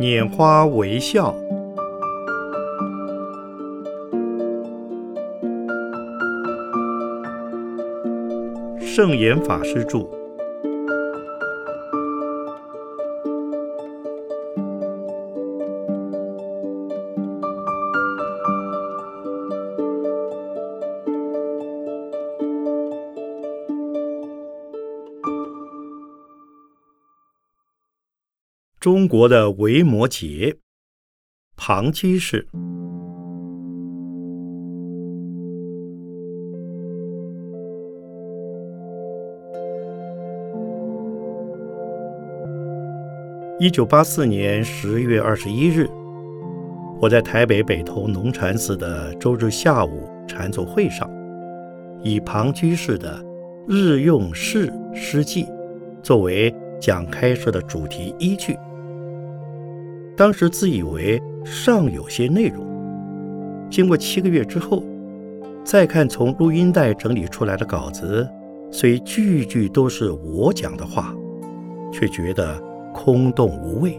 拈花微笑。圣严法师著。中国的维摩诘，庞居士。一九八四年十月二十一日，我在台北北投农禅寺的周日下午禅坐会上，以庞居士的《日用事诗记》作为讲开示的主题依据。当时自以为尚有些内容，经过七个月之后，再看从录音带整理出来的稿子，虽句句都是我讲的话，却觉得空洞无味。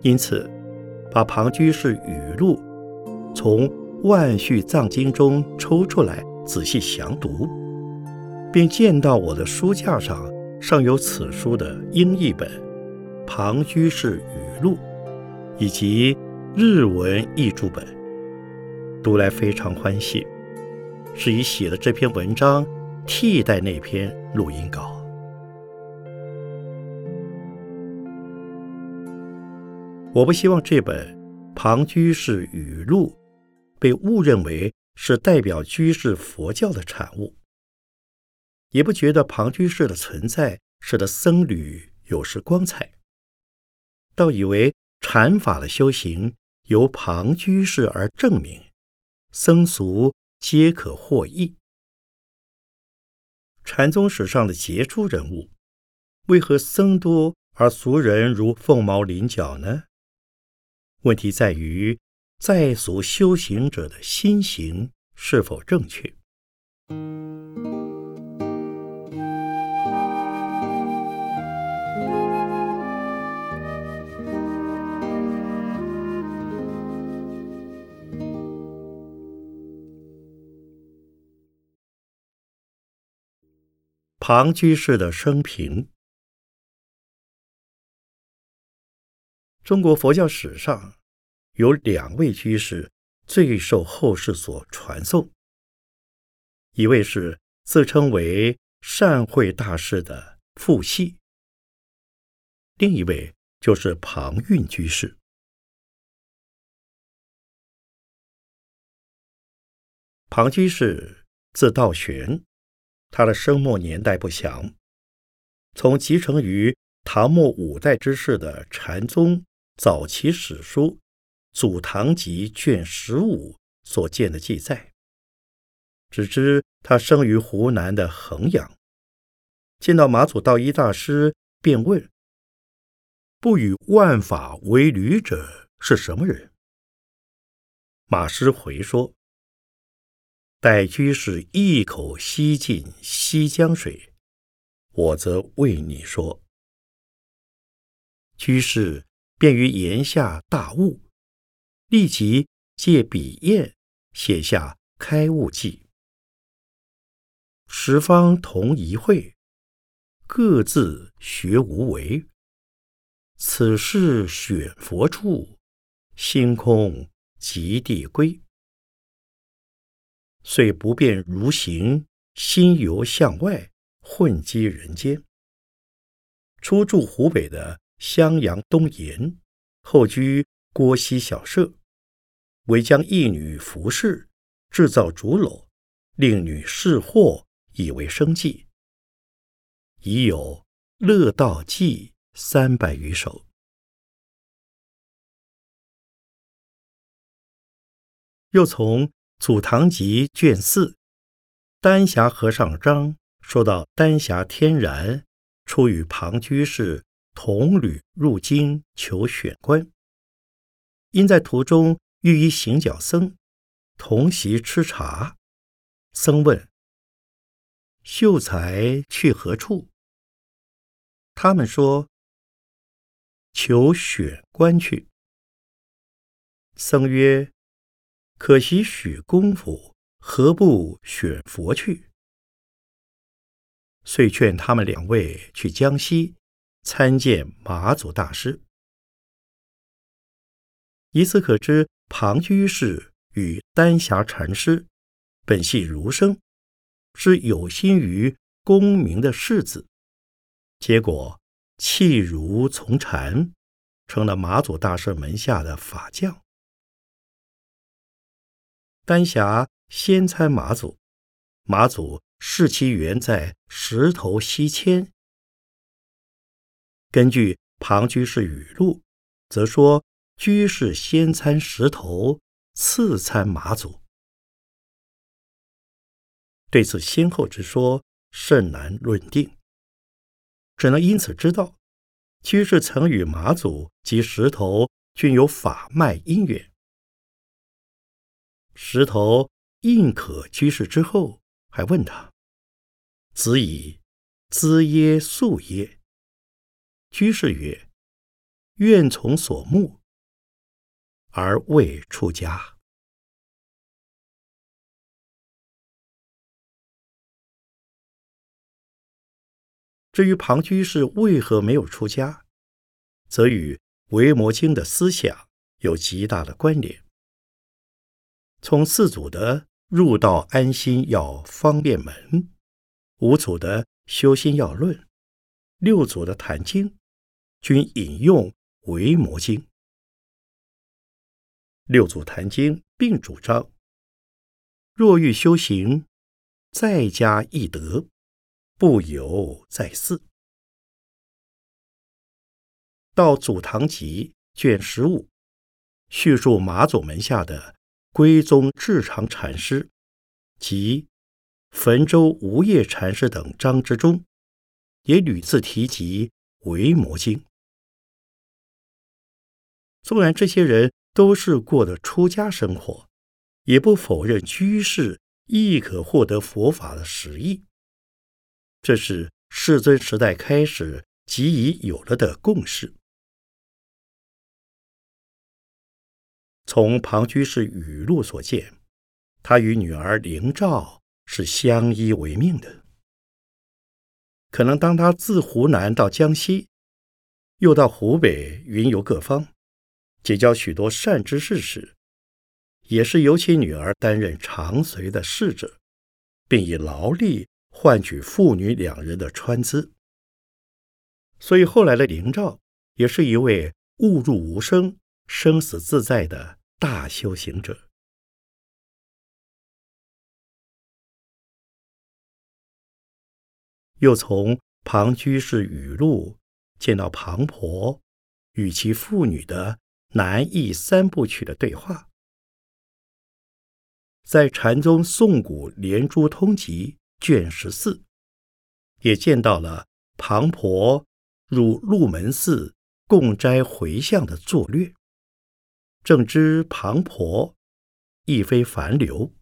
因此，把庞居士语录从《万续藏经》中抽出来仔细详读，并见到我的书架上尚有此书的英译本。庞居士录以及日文译注本，读来非常欢喜，是以写的这篇文章替代那篇录音稿。我不希望这本庞居士语录被误认为是代表居士佛教的产物，也不觉得庞居士的存在使得僧侣有失光彩。倒以为禅法的修行由庞居士而证明，僧俗皆可获益。禅宗史上的杰出人物，为何僧多而俗人如凤毛麟角呢？问题在于在俗修行者的心行是否正确。庞居士的生平。中国佛教史上有两位居士最受后世所传颂，一位是自称为善慧大师的傅系，另一位就是庞蕴居士。庞居士字道玄。他的生末年代不详，从集成于唐末五代之世的禅宗早期史书《祖堂集》卷十五所见的记载，只知他生于湖南的衡阳，见到马祖道一大师，便问：“不与万法为侣者是什么人？”马师回说。待居士一口吸尽西江水，我则为你说。居士便于言下大悟，立即借笔砚写下《开悟记》。十方同一会，各自学无为。此事选佛处，星空极地归。遂不便如行，心游向外，混迹人间。初住湖北的襄阳东岩，后居郭溪小舍，为将一女服侍，制造竹篓，令女试货，以为生计。已有乐道记三百余首。又从。《祖堂集》卷四，丹霞和尚章说到，丹霞天然出与庞居士同旅入京求选官，因在途中遇一行脚僧，同席吃茶。僧问：“秀才去何处？”他们说：“求选官去。僧曰：“可惜许功夫，何不选佛去？”遂劝他们两位去江西参见马祖大师。以此可知，庞居士与丹霞禅师本系儒生，是有心于功名的士子，结果弃儒从禅，成了马祖大师门下的法将。丹霞先参马祖，马祖。视其缘在石头西迁。根据庞居士语录，则说居士先参石头，次参马祖。对此先后之说甚难论定，只能因此知道，居士曾与马祖及石头均有法脉因缘。石头应可居士之后，还问他。子以资耶素耶？居士曰：“愿从所慕，而未出家。”至于庞居士为何没有出家，则与《维摩经》的思想有极大的关联。从四祖的入道安心要方便门。五祖的修心要论，六祖的坛经，均引用《维摩经》。六祖坛经并主张：若欲修行，在家易得，不由在寺。到《祖堂集》卷十五，叙述马祖门下的归宗智常禅师及。汾州无业禅师等章之中，也屡次提及《维摩经》。纵然这些人都是过的出家生活，也不否认居士亦可获得佛法的实意。这是世尊时代开始即已有了的共识。从庞居士语录所见，他与女儿灵照。是相依为命的。可能当他自湖南到江西，又到湖北云游各方，结交许多善知识时，也是由其女儿担任长随的侍者，并以劳力换取父女两人的穿资。所以后来的灵照也是一位误入无声、生死自在的大修行者。又从庞居士语录见到庞婆与其父女的南艺三部曲的对话，在禅宗宋古连珠通集卷十四，也见到了庞婆入鹿门寺供斋回向的作略，正知庞婆亦非凡流。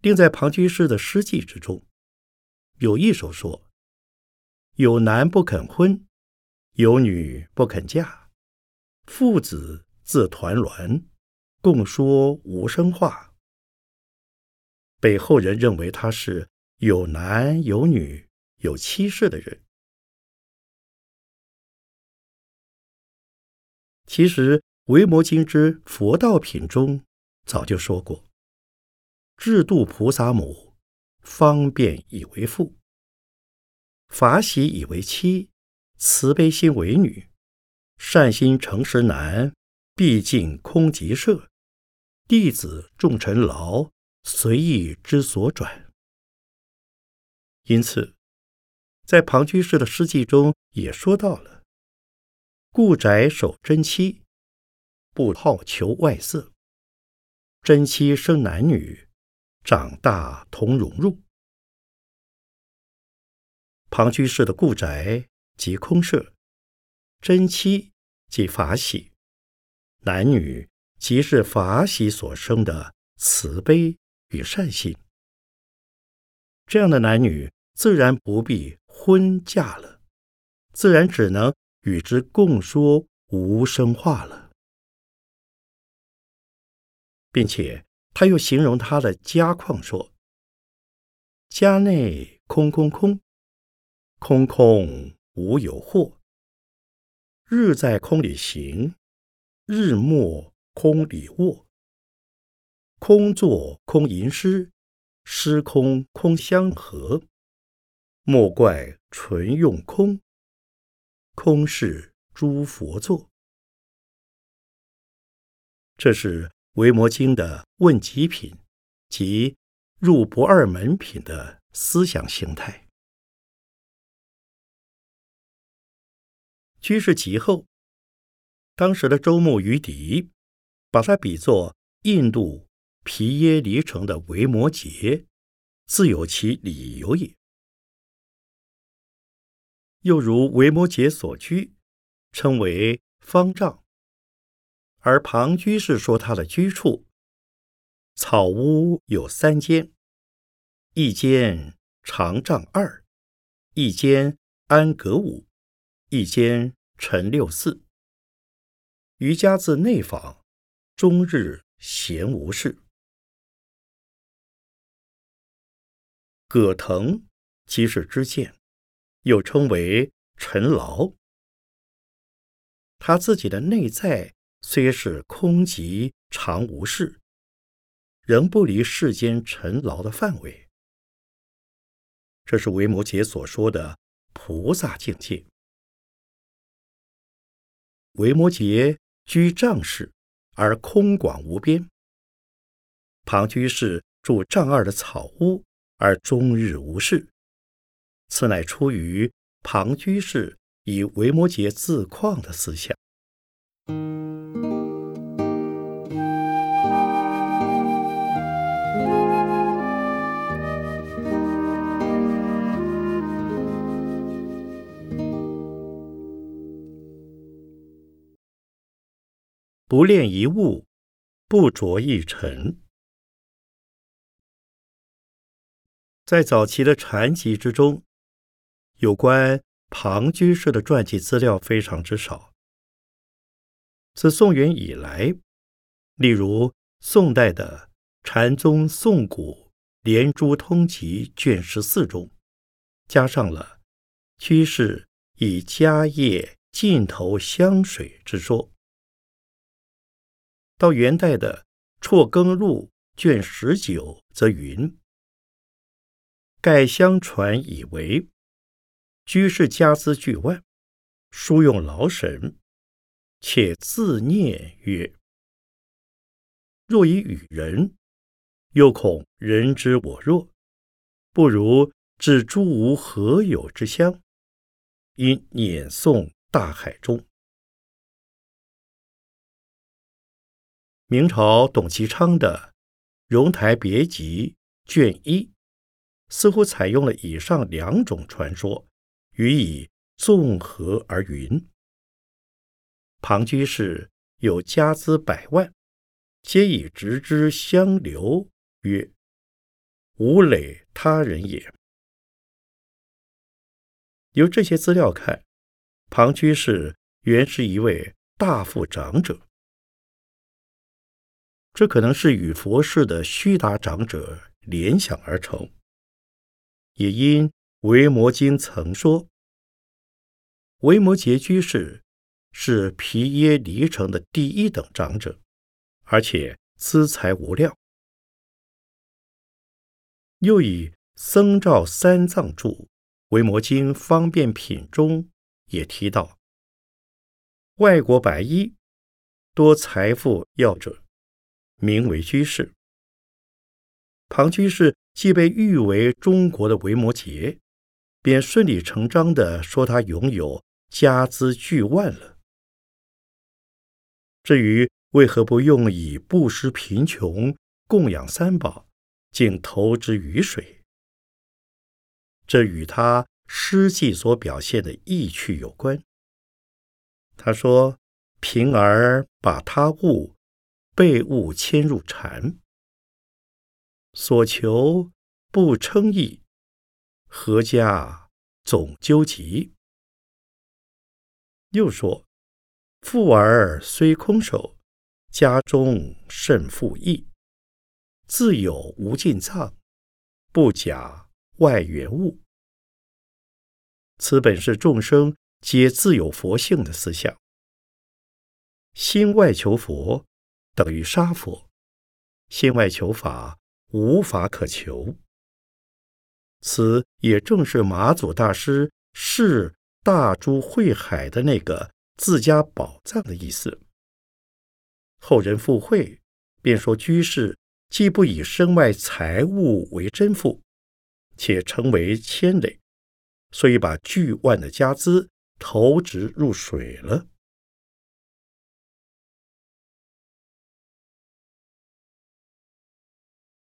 另在庞居士的诗记之中。有一首说：“有男不肯婚，有女不肯嫁，父子自团栾，共说无声话。”被后人认为他是有男有女有妻室的人。其实《维摩经》之佛道品中早就说过：“智度菩萨母。”方便以为父，法喜以为妻，慈悲心为女，善心诚实男，毕竟空即舍，弟子众尘劳，随意之所转。因此，在庞居士的诗记中也说到了：故宅守真妻，不好求外色，真妻生男女。长大同融入。庞居士的故宅即空舍，真妻即法喜，男女即是法喜所生的慈悲与善心。这样的男女自然不必婚嫁了，自然只能与之共说无声话了，并且他又形容他的家况说：“家内空空空，空空无有货。日在空里行，日没空里卧。空坐空吟诗，诗空空相合。莫怪纯用空。”空是诸佛作，这是《维摩经》的问极品及入不二门品的思想形态。居士及后，当时的周穆于迪把它比作印度皮耶离城的维摩诘，自有其理由也。又如维摩诘所居，称为方丈；而庞居士说他的居处，草屋有三间，一间长丈二，一间安阁五，一间陈六四。瑜伽自内访，终日闲无事。葛藤即是知见。又称为尘劳，他自己的内在虽是空寂常无事，仍不离世间尘劳的范围。这是维摩诘所说的菩萨境界。维摩诘居丈室，而空广无边；庞居士住丈二的草屋，而终日无事。此乃出于庞居士以维摩诘自况的思想。不恋一物，不着一尘。在早期的禅集之中。有关庞居士的传记资料非常之少。自宋元以来，例如宋代的《禅宗宋古连珠通集》卷十四中，加上了居士以家业尽头香水之说。到元代的《辍耕录》卷十九则云：“盖相传以为。”居士家资巨万，书用劳神，且自念曰：“若以与人，又恐人知我弱，不如置诸无何有之乡，因碾送大海中。”明朝董其昌的《荣台别集》卷一，似乎采用了以上两种传说。予以纵合而云：庞居士有家资百万，皆以直之相留，曰：“无累他人也。”由这些资料看，庞居士原是一位大富长者，这可能是与佛世的须达长者联想而成，也因。维摩经曾说，维摩诘居士是皮耶离城的第一等长者，而且资财无量。又以僧肇三藏著《维摩经方便品》中也提到，外国白衣多财富要者，名为居士。庞居士既被誉为中国的维摩诘。便顺理成章地说他拥有家资巨万了。至于为何不用以布施贫穷、供养三宝，竟投之于水，这与他诗记所表现的意趣有关。他说：“贫而把他物被物迁入禅，所求不称意。”何家总纠集，又说：“富而虽空守，家中甚富裕。自有无尽藏，不假外缘物。”此本是众生皆自有佛性的思想。心外求佛，等于杀佛；心外求法，无法可求。此也正是马祖大师视大珠慧海的那个自家宝藏的意思。后人附会，便说居士既不以身外财物为真富，且称为千累，所以把巨万的家资投掷入水了。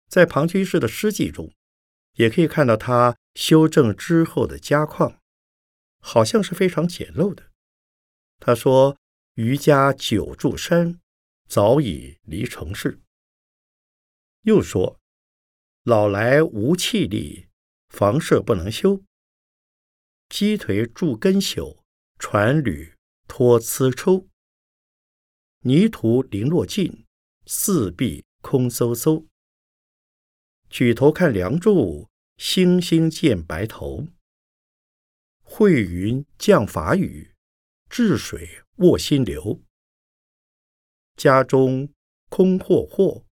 在庞居士的诗记中，也可以看到他修正之后的家况，好像是非常简陋的。他说：“余家久住山，早已离城市。”又说：“老来无气力，房舍不能修。鸡腿住根朽，船履脱丝抽。泥土零落尽，四壁空飕飕。”举头看梁柱，星星见白头。惠云降法雨，治水卧心流。家中空霍霍，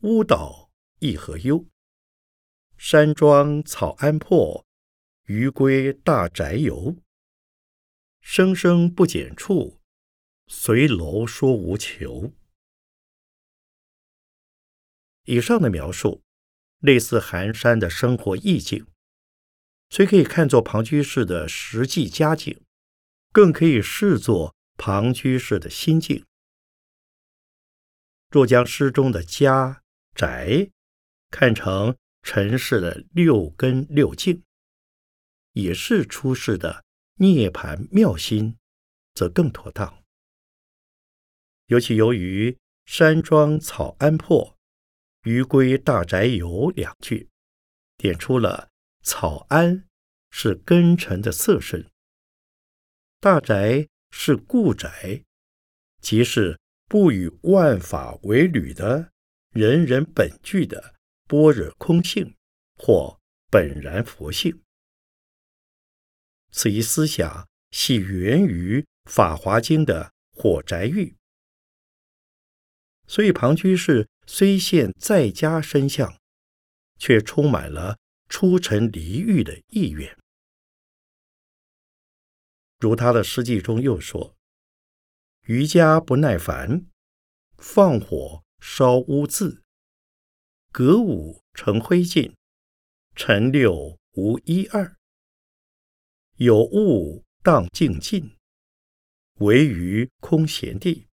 屋倒亦何忧？山庄草庵破，鱼归大宅游。生生不减处，随楼说无求。以上的描述。类似寒山的生活意境，虽可以看作庞居士的实际家境，更可以视作庞居士的心境。若将诗中的家宅看成尘世的六根六境，也是出世的涅盘妙心，则更妥当。尤其由于山庄草庵破。余归大宅游两句，点出了草庵是根尘的色身，大宅是故宅，即是不与万法为侣的人人本具的般若空性或本然佛性。此一思想系源于《法华经》的火宅喻，所以庞居士。虽现在家身相，却充满了出尘离欲的意愿。如他的诗记中又说：“余家不耐烦，放火烧屋字，革五成灰烬，陈六无一二。有物当静尽，唯余空闲地。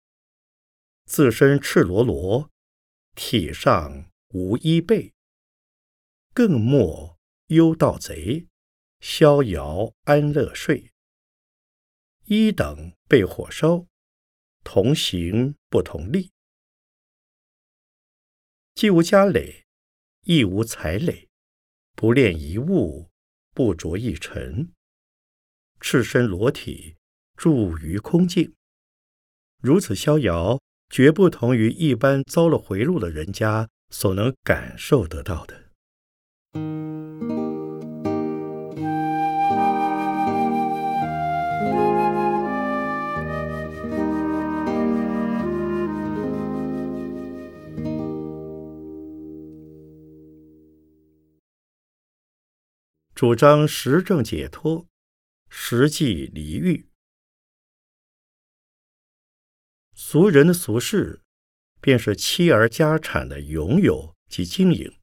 自身赤裸裸。”体上无衣被，更莫忧盗贼，逍遥安乐睡。一等被火烧，同行不同力。既无家累，亦无财累，不恋一物，不着一尘，赤身裸体，住于空境，如此逍遥。绝不同于一般遭了回路的人家所能感受得到的。主张实证解脱，实际离欲。俗人的俗事，便是妻儿家产的拥有及经营。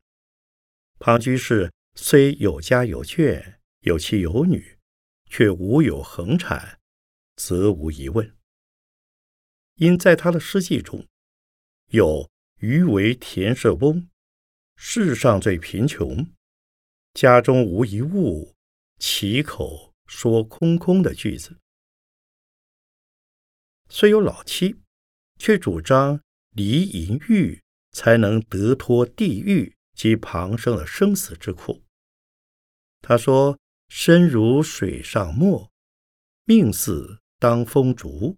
庞居士虽有家有眷，有妻有女，却无有恒产，则无疑问。因在他的诗记中有“余为田舍翁，世上最贫穷，家中无一物，其口说空空”的句子。虽有老妻。却主张离淫欲，才能得脱地狱及旁生的生死之苦。他说：“身如水上墨，命似当风烛，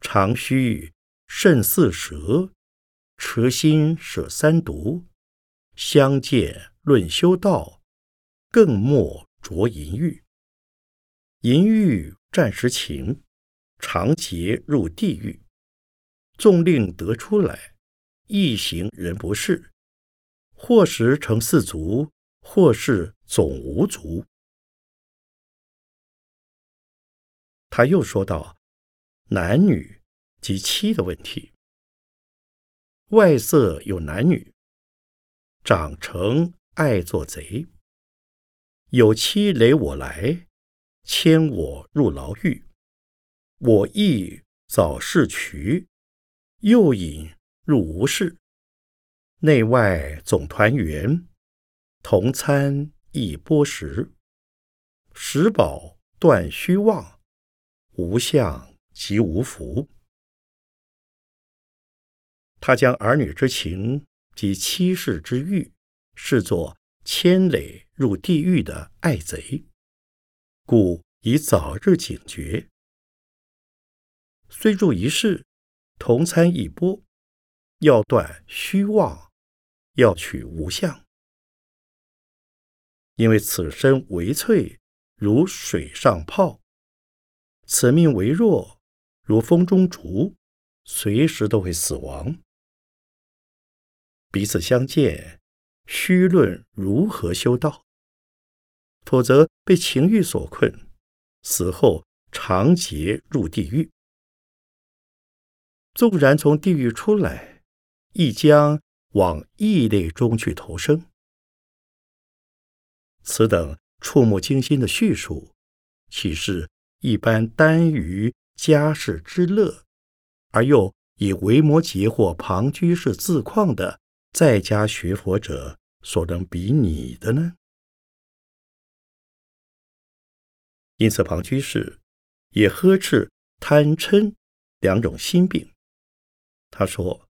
常须慎似蛇，持心舍三毒，相见论修道，更莫着淫欲。淫欲暂时情，长劫入地狱。纵令得出来，一行人不是，或时成四足，或是总无足。他又说道：“男女及妻的问题，外色有男女，长成爱做贼，有妻累我来，牵我入牢狱，我亦早逝渠，又引入无事，内外总团圆，同餐一钵食，食饱断虚妄。”无相即无福。他将儿女之情及妻室之欲视作牵累入地狱的爱贼，故以早日警觉。虽入一世，同餐一钵，要断虚妄，要取无相，因为此身为翠，如水上泡。此命为弱，如风中烛，随时都会死亡。彼此相见，须论如何修道，否则被情欲所困，死后长劫入地狱。纵然从地狱出来，亦将往异类中去投生。此等触目惊心的叙述，岂是？一般耽于家世之乐，而又以维摩诘或庞居士自况的在家学佛者所能比拟的呢？因此，庞居士也呵斥贪嗔两种心病。他说：“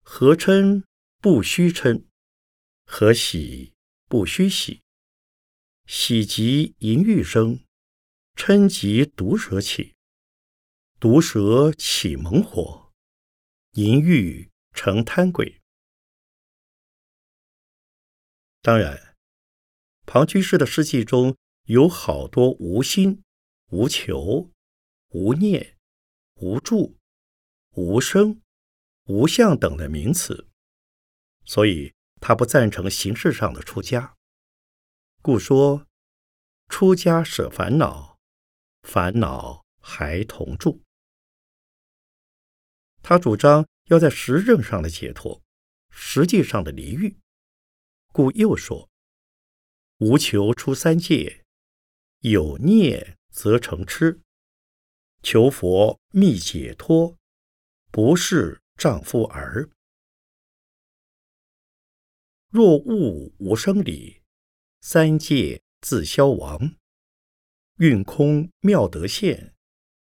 何嗔不须嗔，何喜不须喜，喜即淫欲生。”嗔即毒蛇起，毒蛇起猛火，淫欲成贪鬼。当然，庞居士的诗记中有好多无心、无求、无念、无助、无声、无相等的名词，所以他不赞成形式上的出家，故说出家舍烦恼。烦恼还同住，他主张要在实证上的解脱，实际上的离欲，故又说：无求出三界，有念则成痴。求佛觅解脱，不是丈夫儿。若悟无生理，三界自消亡。运空妙德现，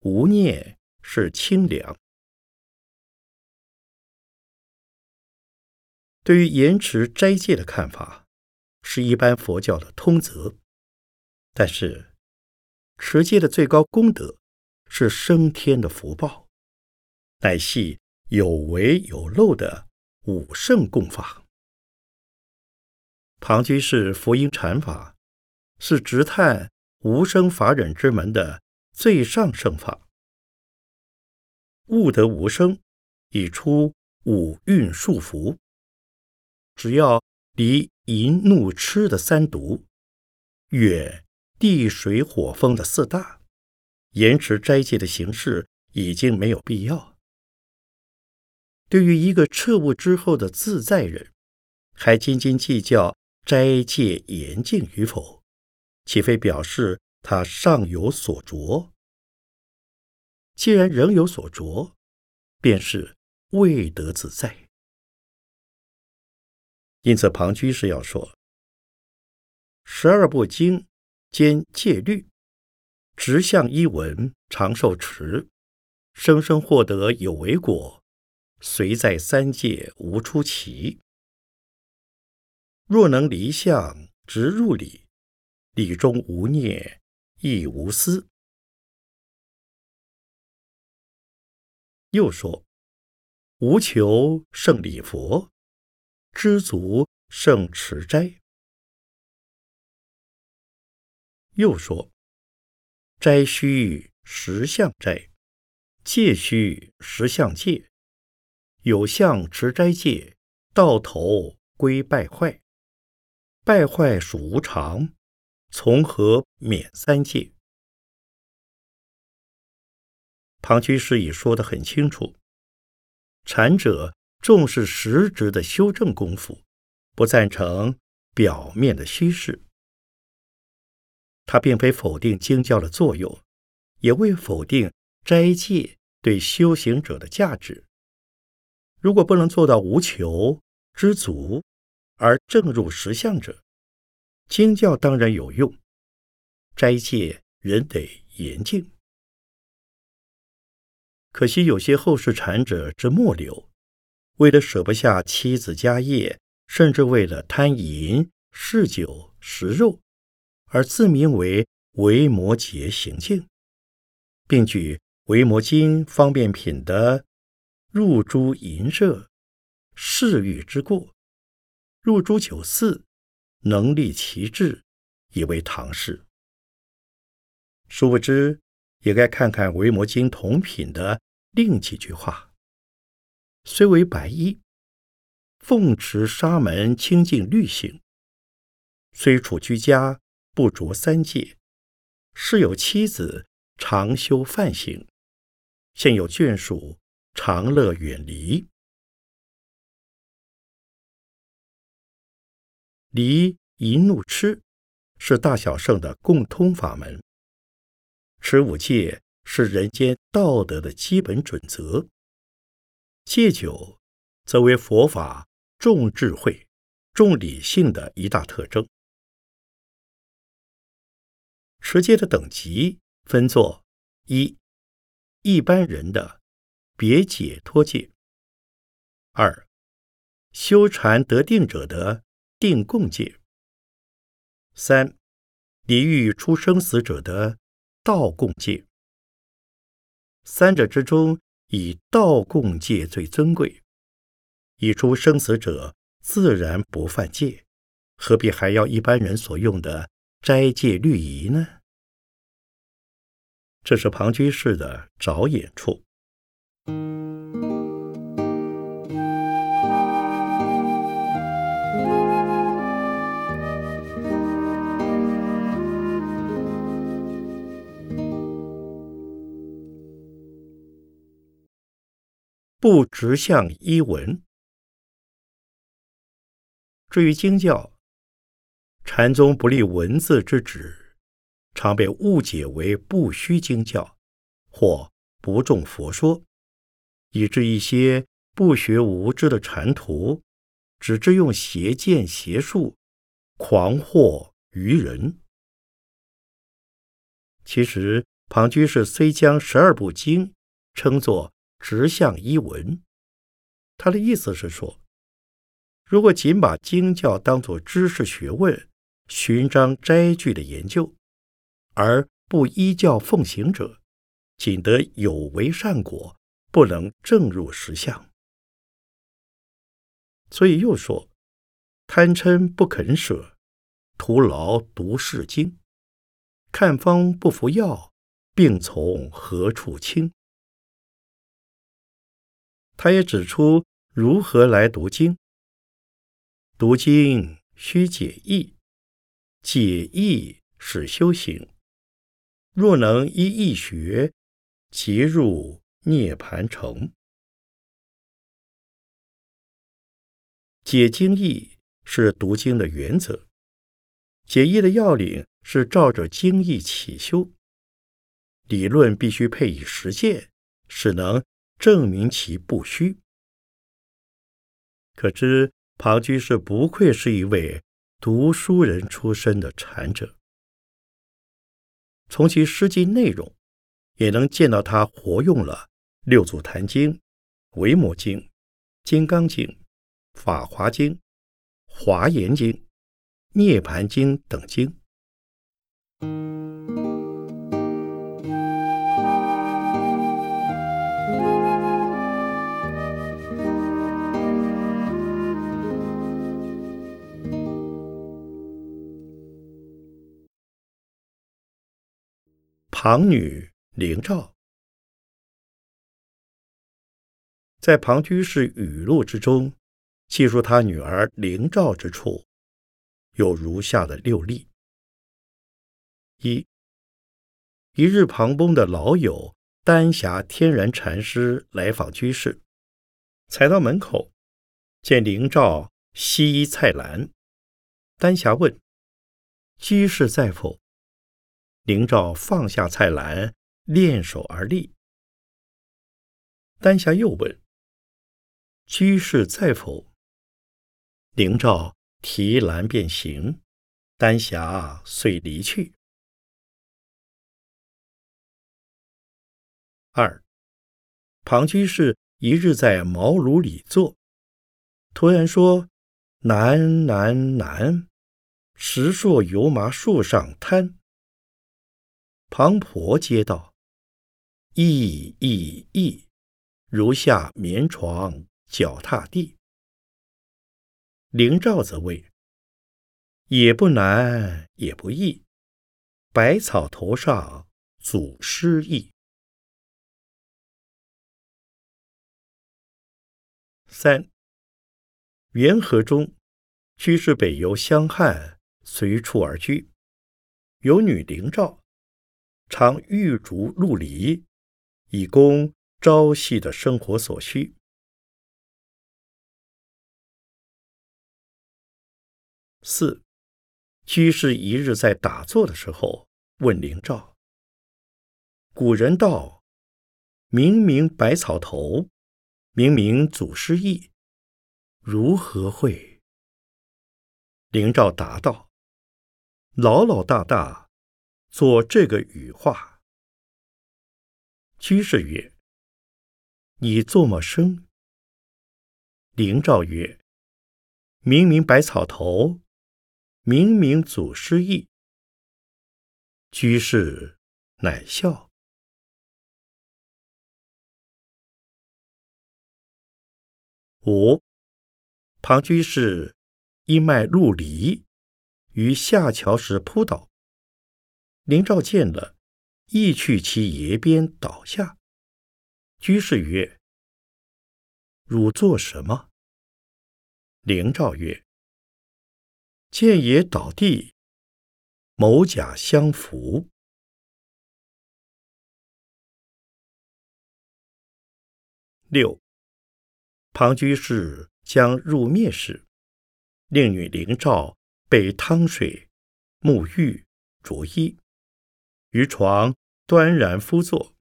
无念是清凉。对于延迟斋戒的看法，是一般佛教的通则。但是，持戒的最高功德是升天的福报，乃系有为有漏的五圣共法。庞居士福音禅法是直探。无生法忍之门的最上圣法，悟得无生，已出五蕴束缚。只要离淫怒痴的三毒，远地水火风的四大，延迟斋戒的形式已经没有必要。对于一个彻悟之后的自在人，还斤斤计较斋戒严禁与否？岂非表示他尚有所着？既然仍有所着，便是未得自在。因此，庞居士要说：十二部经兼戒律，直向一文，长寿持，生生获得有为果，随在三界无出奇。若能离相，直入理。理中无念，亦无私。又说：“无求胜礼佛，知足胜持斋。”又说：“斋须十相斋，戒须十相戒。有相持斋戒，到头归败坏。败坏属无常，从何免三戒？”庞居士已说得很清楚，禅者重视实质的修正功夫，不赞成表面的虚饰。他并非否定经教的作用，也未否定斋戒对修行者的价值。如果不能做到无求知足而正入实相者，经教当然有用，斋戒仍得严禁。可惜有些后世禅者之末流，为了舍不下妻子家业，甚至为了贪淫嗜酒食肉。而自名为维摩诘行径，并举维摩经方便品的入诸淫舍、嗜欲之过，入诸酒肆，能力其志，以为唐事。殊不知，也该看看维摩经同品的另几句话。虽为白衣，奉持沙门清净律行，虽处居家。不着三界，是有妻子常修梵行，现有眷属常乐远离，离一怒痴是大小圣的共通法门。持五戒是人间道德的基本准则，戒酒则为佛法重智慧、重理性的一大特征。持戒的等级分作：一、一般人的别解脱戒；二、修禅得定者的定共戒；三、离欲出生死者的道共戒。三者之中，以道共戒最尊贵。已出生死者自然不犯戒，何必还要一般人所用的斋戒律仪呢？这是庞居士的着眼处。不直向一文。至于经教，禅宗不立文字之旨。常被误解为不虚经教，或不重佛说，以致一些不学无知的禅徒，只知用邪见邪术，狂惑愚人。其实，庞居士虽将十二部经称作直相一文，他的意思是说，如果仅把经教当作知识学问、寻章摘句的研究，而不依教奉行者，仅得有为善果，不能正入实相。所以又说：贪嗔不肯舍，徒劳读世经；看方不服药，病从何处轻？他也指出如何来读经：读经须解义，解义是修行。若能依义学，即入涅盘城。解经义是读经的原则，解义的要领是照着经义起修。理论必须配以实践，使能证明其不虚。可知庞居士不愧是一位读书人出身的禅者。从其诗经内容，也能见到他活用了六祖坛经、维摩经、金刚经、法华经、华严经、涅槃经等经。旁女。灵照，在庞居士语录之中，记述他女儿灵照之处，有如下的六例：一，一日庞崩的老友丹霞天然禅师来访居士，才到门口，见灵照西衣菜篮，丹霞问：“居士在否？”灵照放下菜篮，练手而立。丹霞又问：“居士在否？”灵照提篮便行，丹霞遂离去。二，庞居士一日在茅庐里坐，突然说：“难难难！石硕油麻树上摊。”庞婆接道：“易易易，如下棉床，脚踏地。”灵照则谓：“也不难，也不易，百草头上祖师意。”三元和中，居士北游湘汉，随处而居，有女灵照。常玉竹陆离，以供朝夕的生活所需。四居士一日在打坐的时候，问灵照：“古人道，明明百草头，明明祖师意，如何会？”灵照答道：“老老大大。”做这个语话。居士曰：“你作么生？”灵照曰：“明明百草头，明明祖师意。”居士乃笑。五庞居士一脉陆离，于下桥时扑倒。灵照见了，亦去其爷边倒下。居士曰：“汝做什么？”灵照曰：“见爷倒地，某甲相扶。”六，庞居士将入灭时，令女灵照备汤水、沐浴、着衣。于床端然夫坐，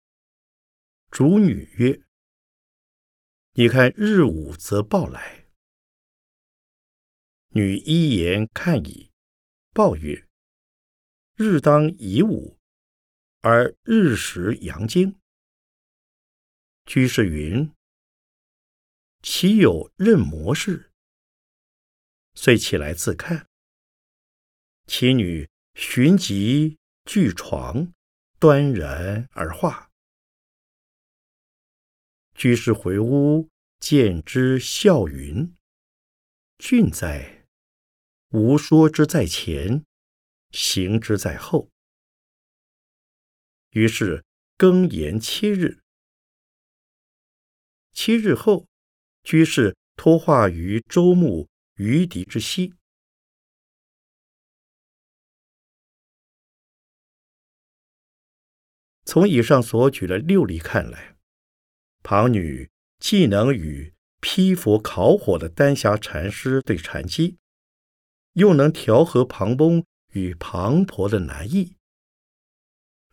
主女曰：“你看日午则报来。”女一言看矣，报曰：“日当以午，而日食阳经。”居士云：“岂有任模式？”遂起来自看，其女寻疾。具床，端然而化。居士回屋，见之，笑云：“俊哉！吾说之在前，行之在后。”于是更延七日。七日后，居士托化于周穆于狄之西。从以上所举的六例看来，庞女既能与披佛烤火的丹霞禅师对禅机，又能调和庞翁与庞婆的难易。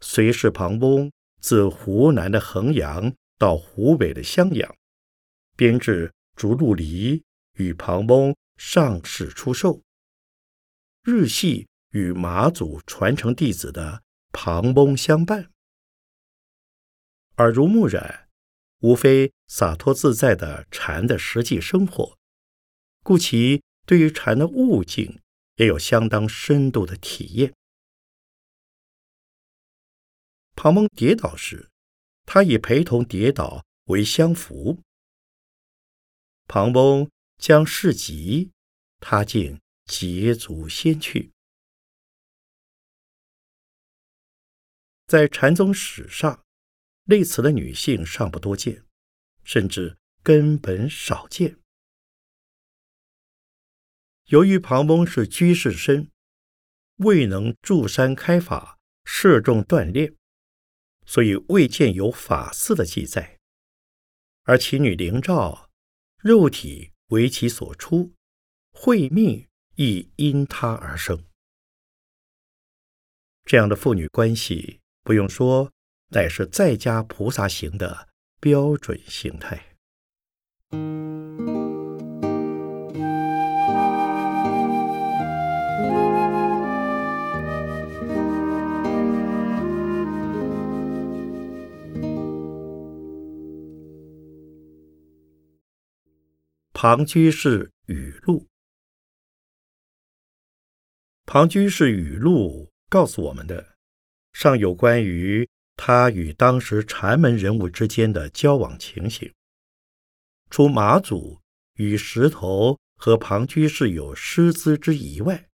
随侍庞翁自湖南的衡阳到湖北的襄阳，编制竹鹿离与庞翁上市出售，日系与马祖传承弟子的庞翁相伴。耳濡目染，无非洒脱自在的禅的实际生活，故其对于禅的悟境也有相当深度的体验。庞蒙跌倒时，他以陪同跌倒为相扶；庞蒙将事急，他竟捷足先去。在禅宗史上，类似的女性尚不多见，甚至根本少见。由于庞翁是居士身，未能住山开法、摄众锻炼，所以未见有法寺的记载。而其女灵照，肉体为其所出，慧命亦因他而生。这样的父女关系，不用说，乃是在家菩萨行的标准形态。庞居士语录。庞居士语录告诉我们的，尚有关于他与当时禅门人物之间的交往情形。除马祖与石头和庞居士有师资之谊外，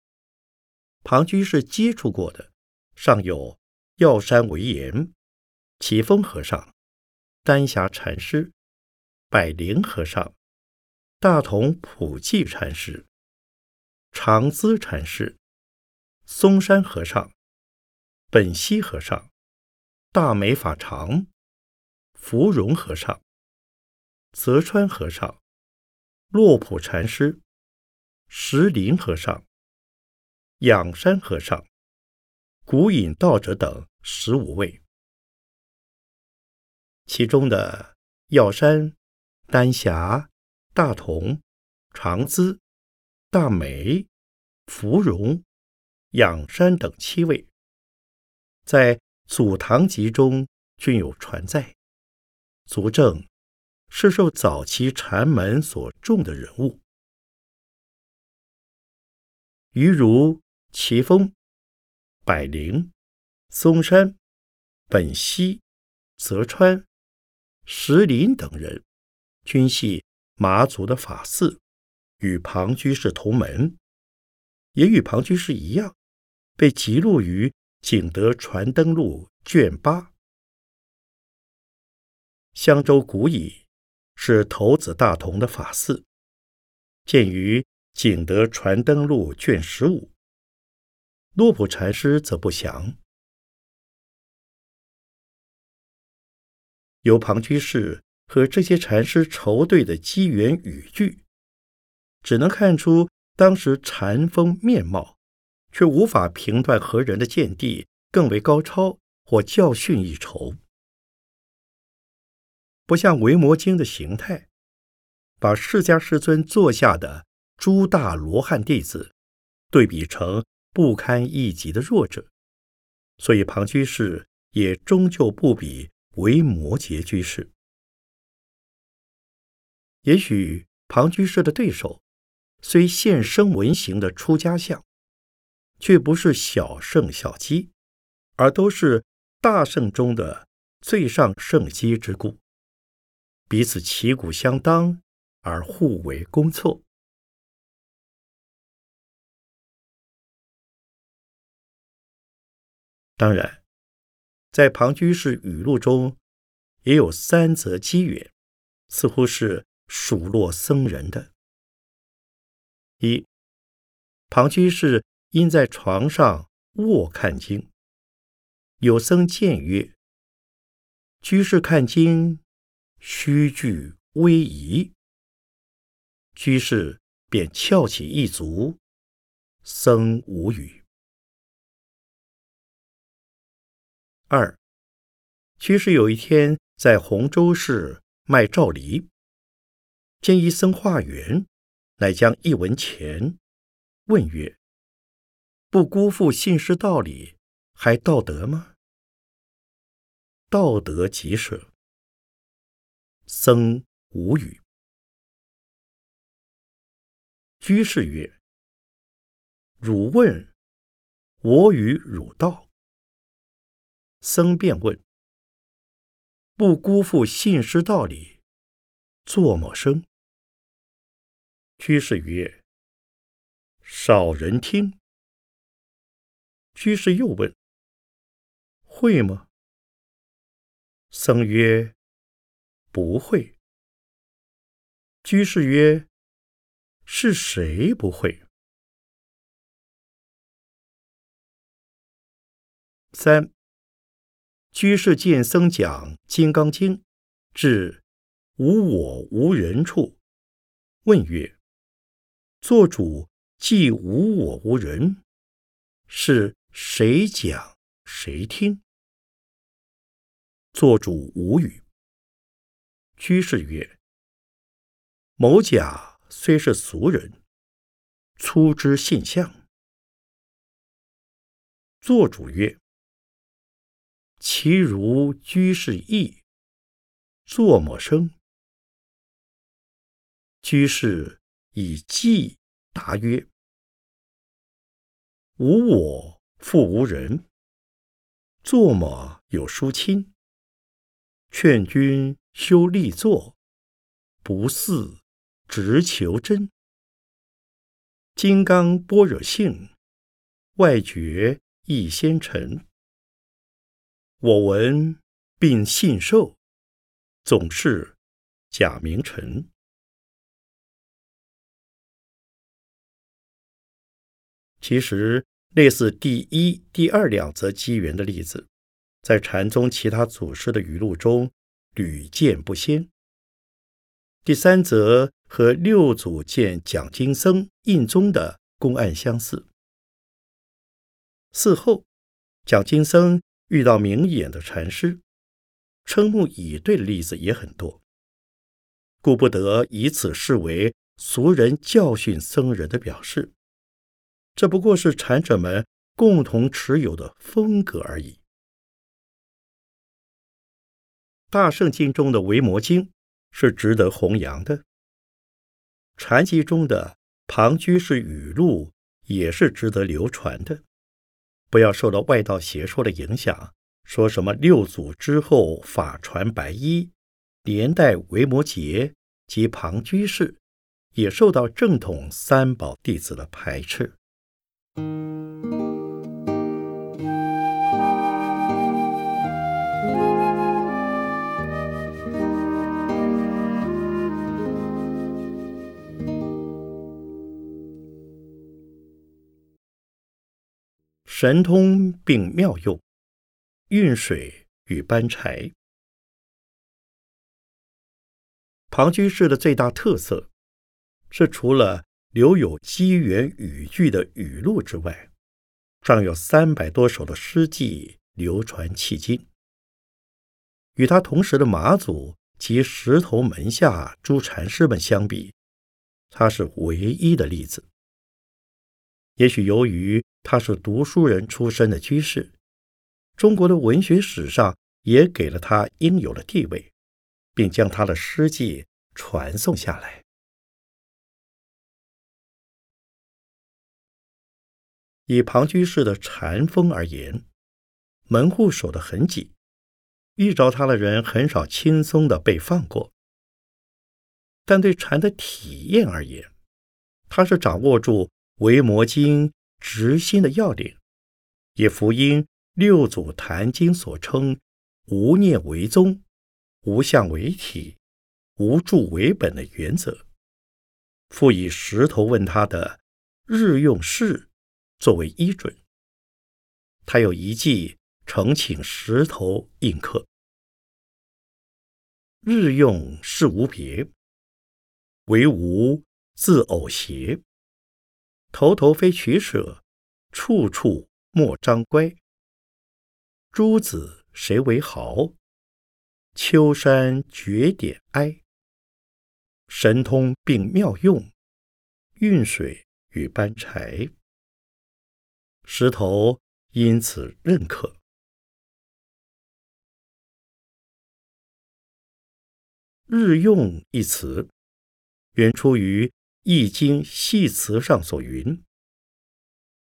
庞居士接触过的尚有药山为岩、启峰和尚、丹霞禅师、百灵和尚。大同普济禅师、长资禅师、嵩山和尚、本溪和尚、大美法常、芙蓉和尚、泽川和尚、洛普禅师、石林和尚、仰山和尚、古隐道者等十五位，其中的药山、丹霞。大同、长资、大美、芙蓉、仰山等七位，在《祖堂集》中均有传载，足证是受早期禅门所重的人物。于如奇峰、百灵、嵩山、本溪、泽川、石林等人，均系。马祖的法寺与庞居士同门，也与庞居士一样，被记录于《景德传灯录》卷八。香洲古乙是头子大同的法寺，见于《景德传灯录》卷十五。洛普禅师则不详。由庞居士。和这些禅师筹对的机缘语句，只能看出当时禅风面貌，却无法评断何人的见地更为高超或教训一筹。不像《维摩经》的形态，把释迦世尊座下的诸大罗汉弟子对比成不堪一击的弱者，所以庞居士也终究不比维摩诘居士。也许庞居士的对手虽现声闻行的出家相，却不是小圣小机，而都是大圣中的最上圣机之故，彼此旗鼓相当而互为攻错。当然，在庞居士语录中，也有三则机缘，似乎是。数落僧人的。一，庞居士因在床上卧看经，有僧见曰：“居士看经，虚具威仪。”居士便翘起一足，僧无语。二，居士有一天在洪州市卖照梨。见一僧化缘，乃将一文钱，问曰：“不辜负信师道理，还道德吗？”道德即舍。僧无语。居士曰：“汝问，我与汝道。”僧便问：“不辜负信师道理，做么生？”居士曰：“少人听。”居士又问：“会吗？僧曰：“不会。”居士曰：“是谁不会？”三。居士见僧讲《金刚经》，至“无我无人”处，问曰：“作主既无我无人，是谁讲谁听？”作主无语。居士曰：“某甲虽是俗人，粗知现象。”作主曰：“其如居士意，作么生？”居士以偈答曰：“无我复无人，作么有殊亲？劝君修立作，不似直求真。金刚般若性，外觉亦先成。我闻并信受，总是假名臣。”其实，类似第一、第二两则机缘的例子，在禅宗其他祖师的语录中屡见不鲜。第三则和六祖见蒋金僧印宗的公案相似。事后，蒋金僧遇到明眼的禅师，瞠目以对的例子也很多，故不得以此视为俗人教训僧人的表示。这不过是禅者们共同持有的风格而已。大圣经中的《维摩经》是值得弘扬的，禅集中的庞居士语录也是值得流传的。不要受到外道邪说的影响，说什么六祖之后法传白衣，连带维摩诘及庞居士也受到正统三宝弟子的排斥。神通并妙用，运水与搬柴。庞居士的最大特色是，除了留有机缘语句的语录之外，尚有三百多首的诗记流传迄今。与他同时的马祖及石头门下诸禅师们相比，他是唯一的例子。也许由于他是读书人出身的居士，中国的文学史上也给了他应有的地位，并将他的诗记传颂下来。以庞居士的禅风而言，门户守得很紧，遇着他的人很少轻松的被放过。但对禅的体验而言，他是掌握住。维摩经直心的要领，也福音六祖坛经所称“无念为宗，无相为体，无住为本”的原则，复以石头问他的日用事作为依准。他有一记呈请石头印刻：日用事无别，唯无自偶邪。头头非取舍，处处莫张乖。诸子谁为豪？秋山绝点哀。神通并妙用，运水与搬柴。石头因此认可。日用一词，原出于。《易经》系辞上所云：“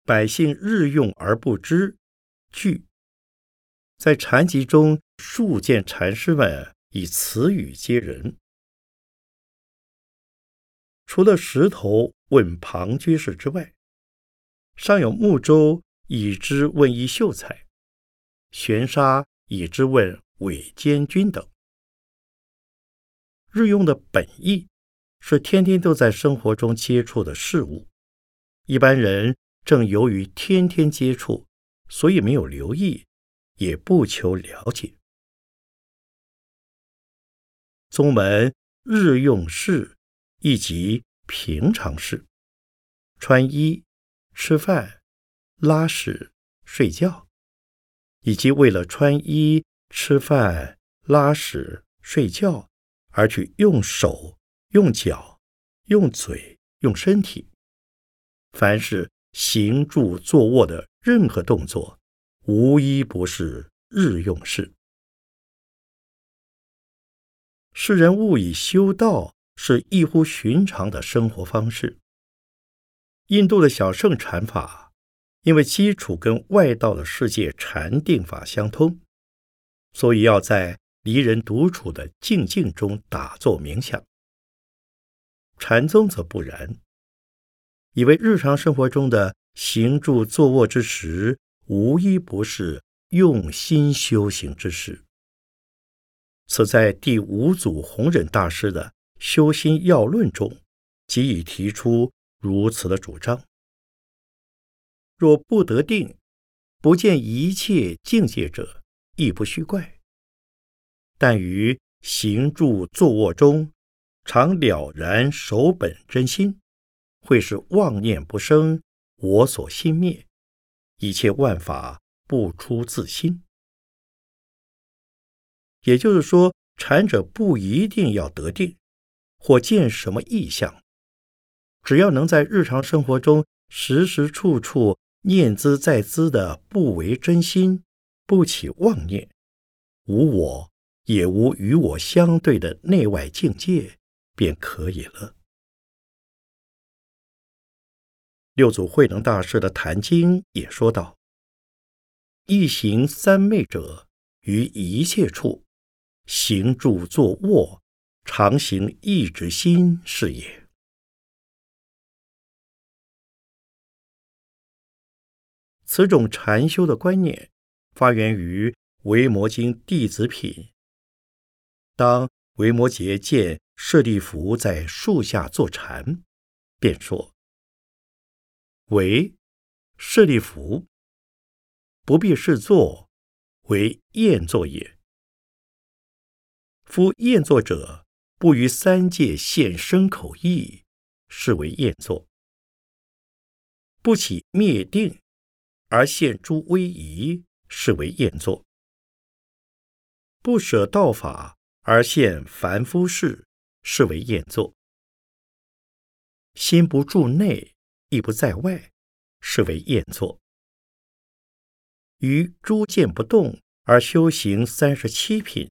百姓日用而不知。”句在禅集中数见禅师们以词语接人。除了石头问庞居士之外，尚有木舟以之问一秀才，玄沙以之问伪监军等。日用的本意是天天都在生活中接触的事物，一般人正由于天天接触，所以没有留意，也不求了解。宗门日用事，亦即平常事，穿衣、吃饭、拉屎、睡觉，以及为了穿衣、吃饭、拉屎、睡觉而去用手、用脚、用嘴、用身体，凡是行住坐卧的任何动作，无一不是日用事。世人误以修道是异乎寻常的生活方式。印度的小乘禅法，因为基础跟外道的世界禅定法相通，所以要在离人独处的静静中打坐冥想。禅宗则不然，以为日常生活中的行住坐卧之时，无一不是用心修行之时。此在第五祖弘忍大师的《修心要论》中，即已提出如此的主张。若不得定，不见一切境界者，亦不虚怪。但于行住坐卧中，常了然守本真心，会使妄念不生，我所心灭，一切万法不出自心。也就是说，禅者不一定要得定，或见什么异象，只要能在日常生活中时时处处念兹在兹的不为真心，不起妄念，无我也无与我相对的内外境界，便可以了。六祖慧能大师的《坛经》也说道：“一行三昧者，于一切处。”行住坐卧，常行一之心是也。此种禅修的观念，发源于《维摩经·弟子品》。当维摩诘见舍利弗在树下坐禅，便说：“为舍利弗，不必是坐，为宴坐也。”夫厌作者，不于三界现身口意，是为厌作；不起灭定而现诸威仪，是为厌作；不舍道法而现凡夫事，是为厌作；心不住内，亦不在外，是为厌作；于诸见不动而修行三十七品。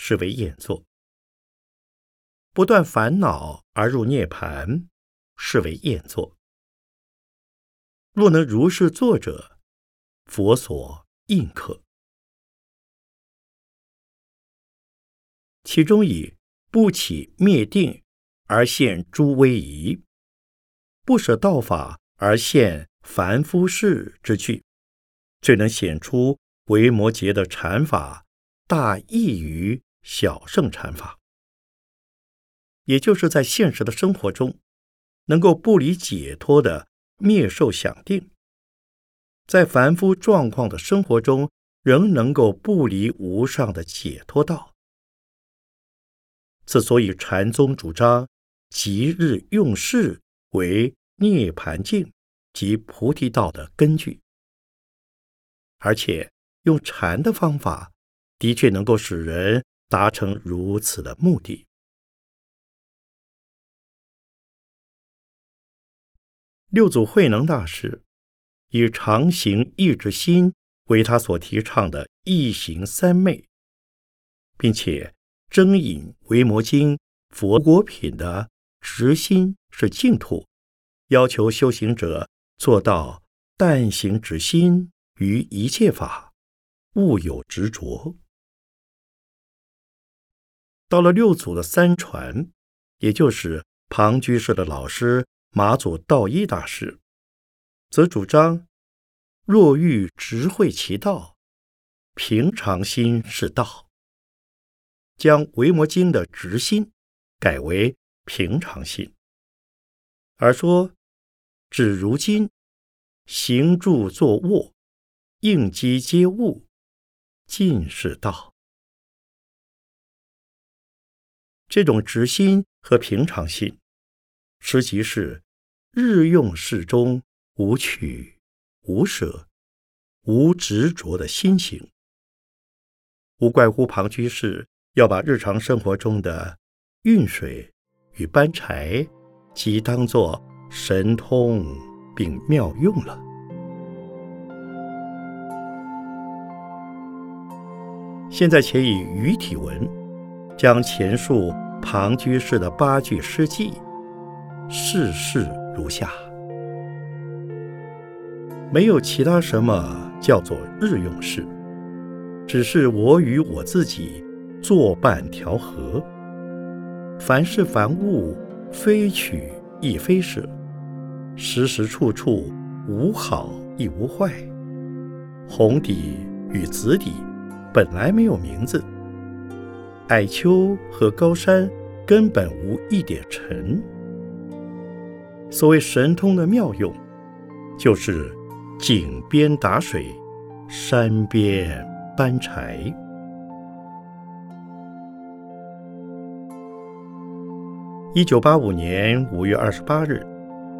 是为厌作；不断烦恼而入涅盘，是为厌作。若能如是作者，佛所应可。其中以不起灭定而现诸威仪，不舍道法而现凡夫事之趣，最能显出维摩诘的禅法大异于。小圣禅法，也就是在现实的生活中，能够不离解脱的灭受想定；在凡夫状况的生活中，仍能够不离无上的解脱道。之所以禅宗主张即日用事为涅盘境及菩提道的根据，而且用禅的方法，的确能够使人。达成如此的目的，六祖慧能大师以常行意之心为他所提倡的一行三昧，并且征引维摩经佛果品的直心是净土，要求修行者做到但行直心于一切法，勿有执着。到了六祖的三传，也就是庞居士的老师马祖道一大师，则主张：若欲直会其道，平常心是道，将《维摩经》的直心改为平常心，而说至如今行住坐卧应机皆物，尽是道。这种直心和平常心，实即是日用事中无取无舍。无执着的心行，无怪乎庞居士要把日常生活中的运水与搬柴，即当作神通并妙用了。现在且以语体文，将前述庞居士的八句诗记，事事如下。没有其他什么叫做日用事，只是我与我自己作伴调和。凡事凡物，非取亦非舍，时时处处无好亦无坏。红底与紫底本来没有名字，矮丘和高山根本无一点尘。所谓神通的妙用，就是。井边打水，山边搬柴。一九八五年五月二十八日，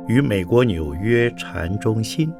于美国纽约禅中心。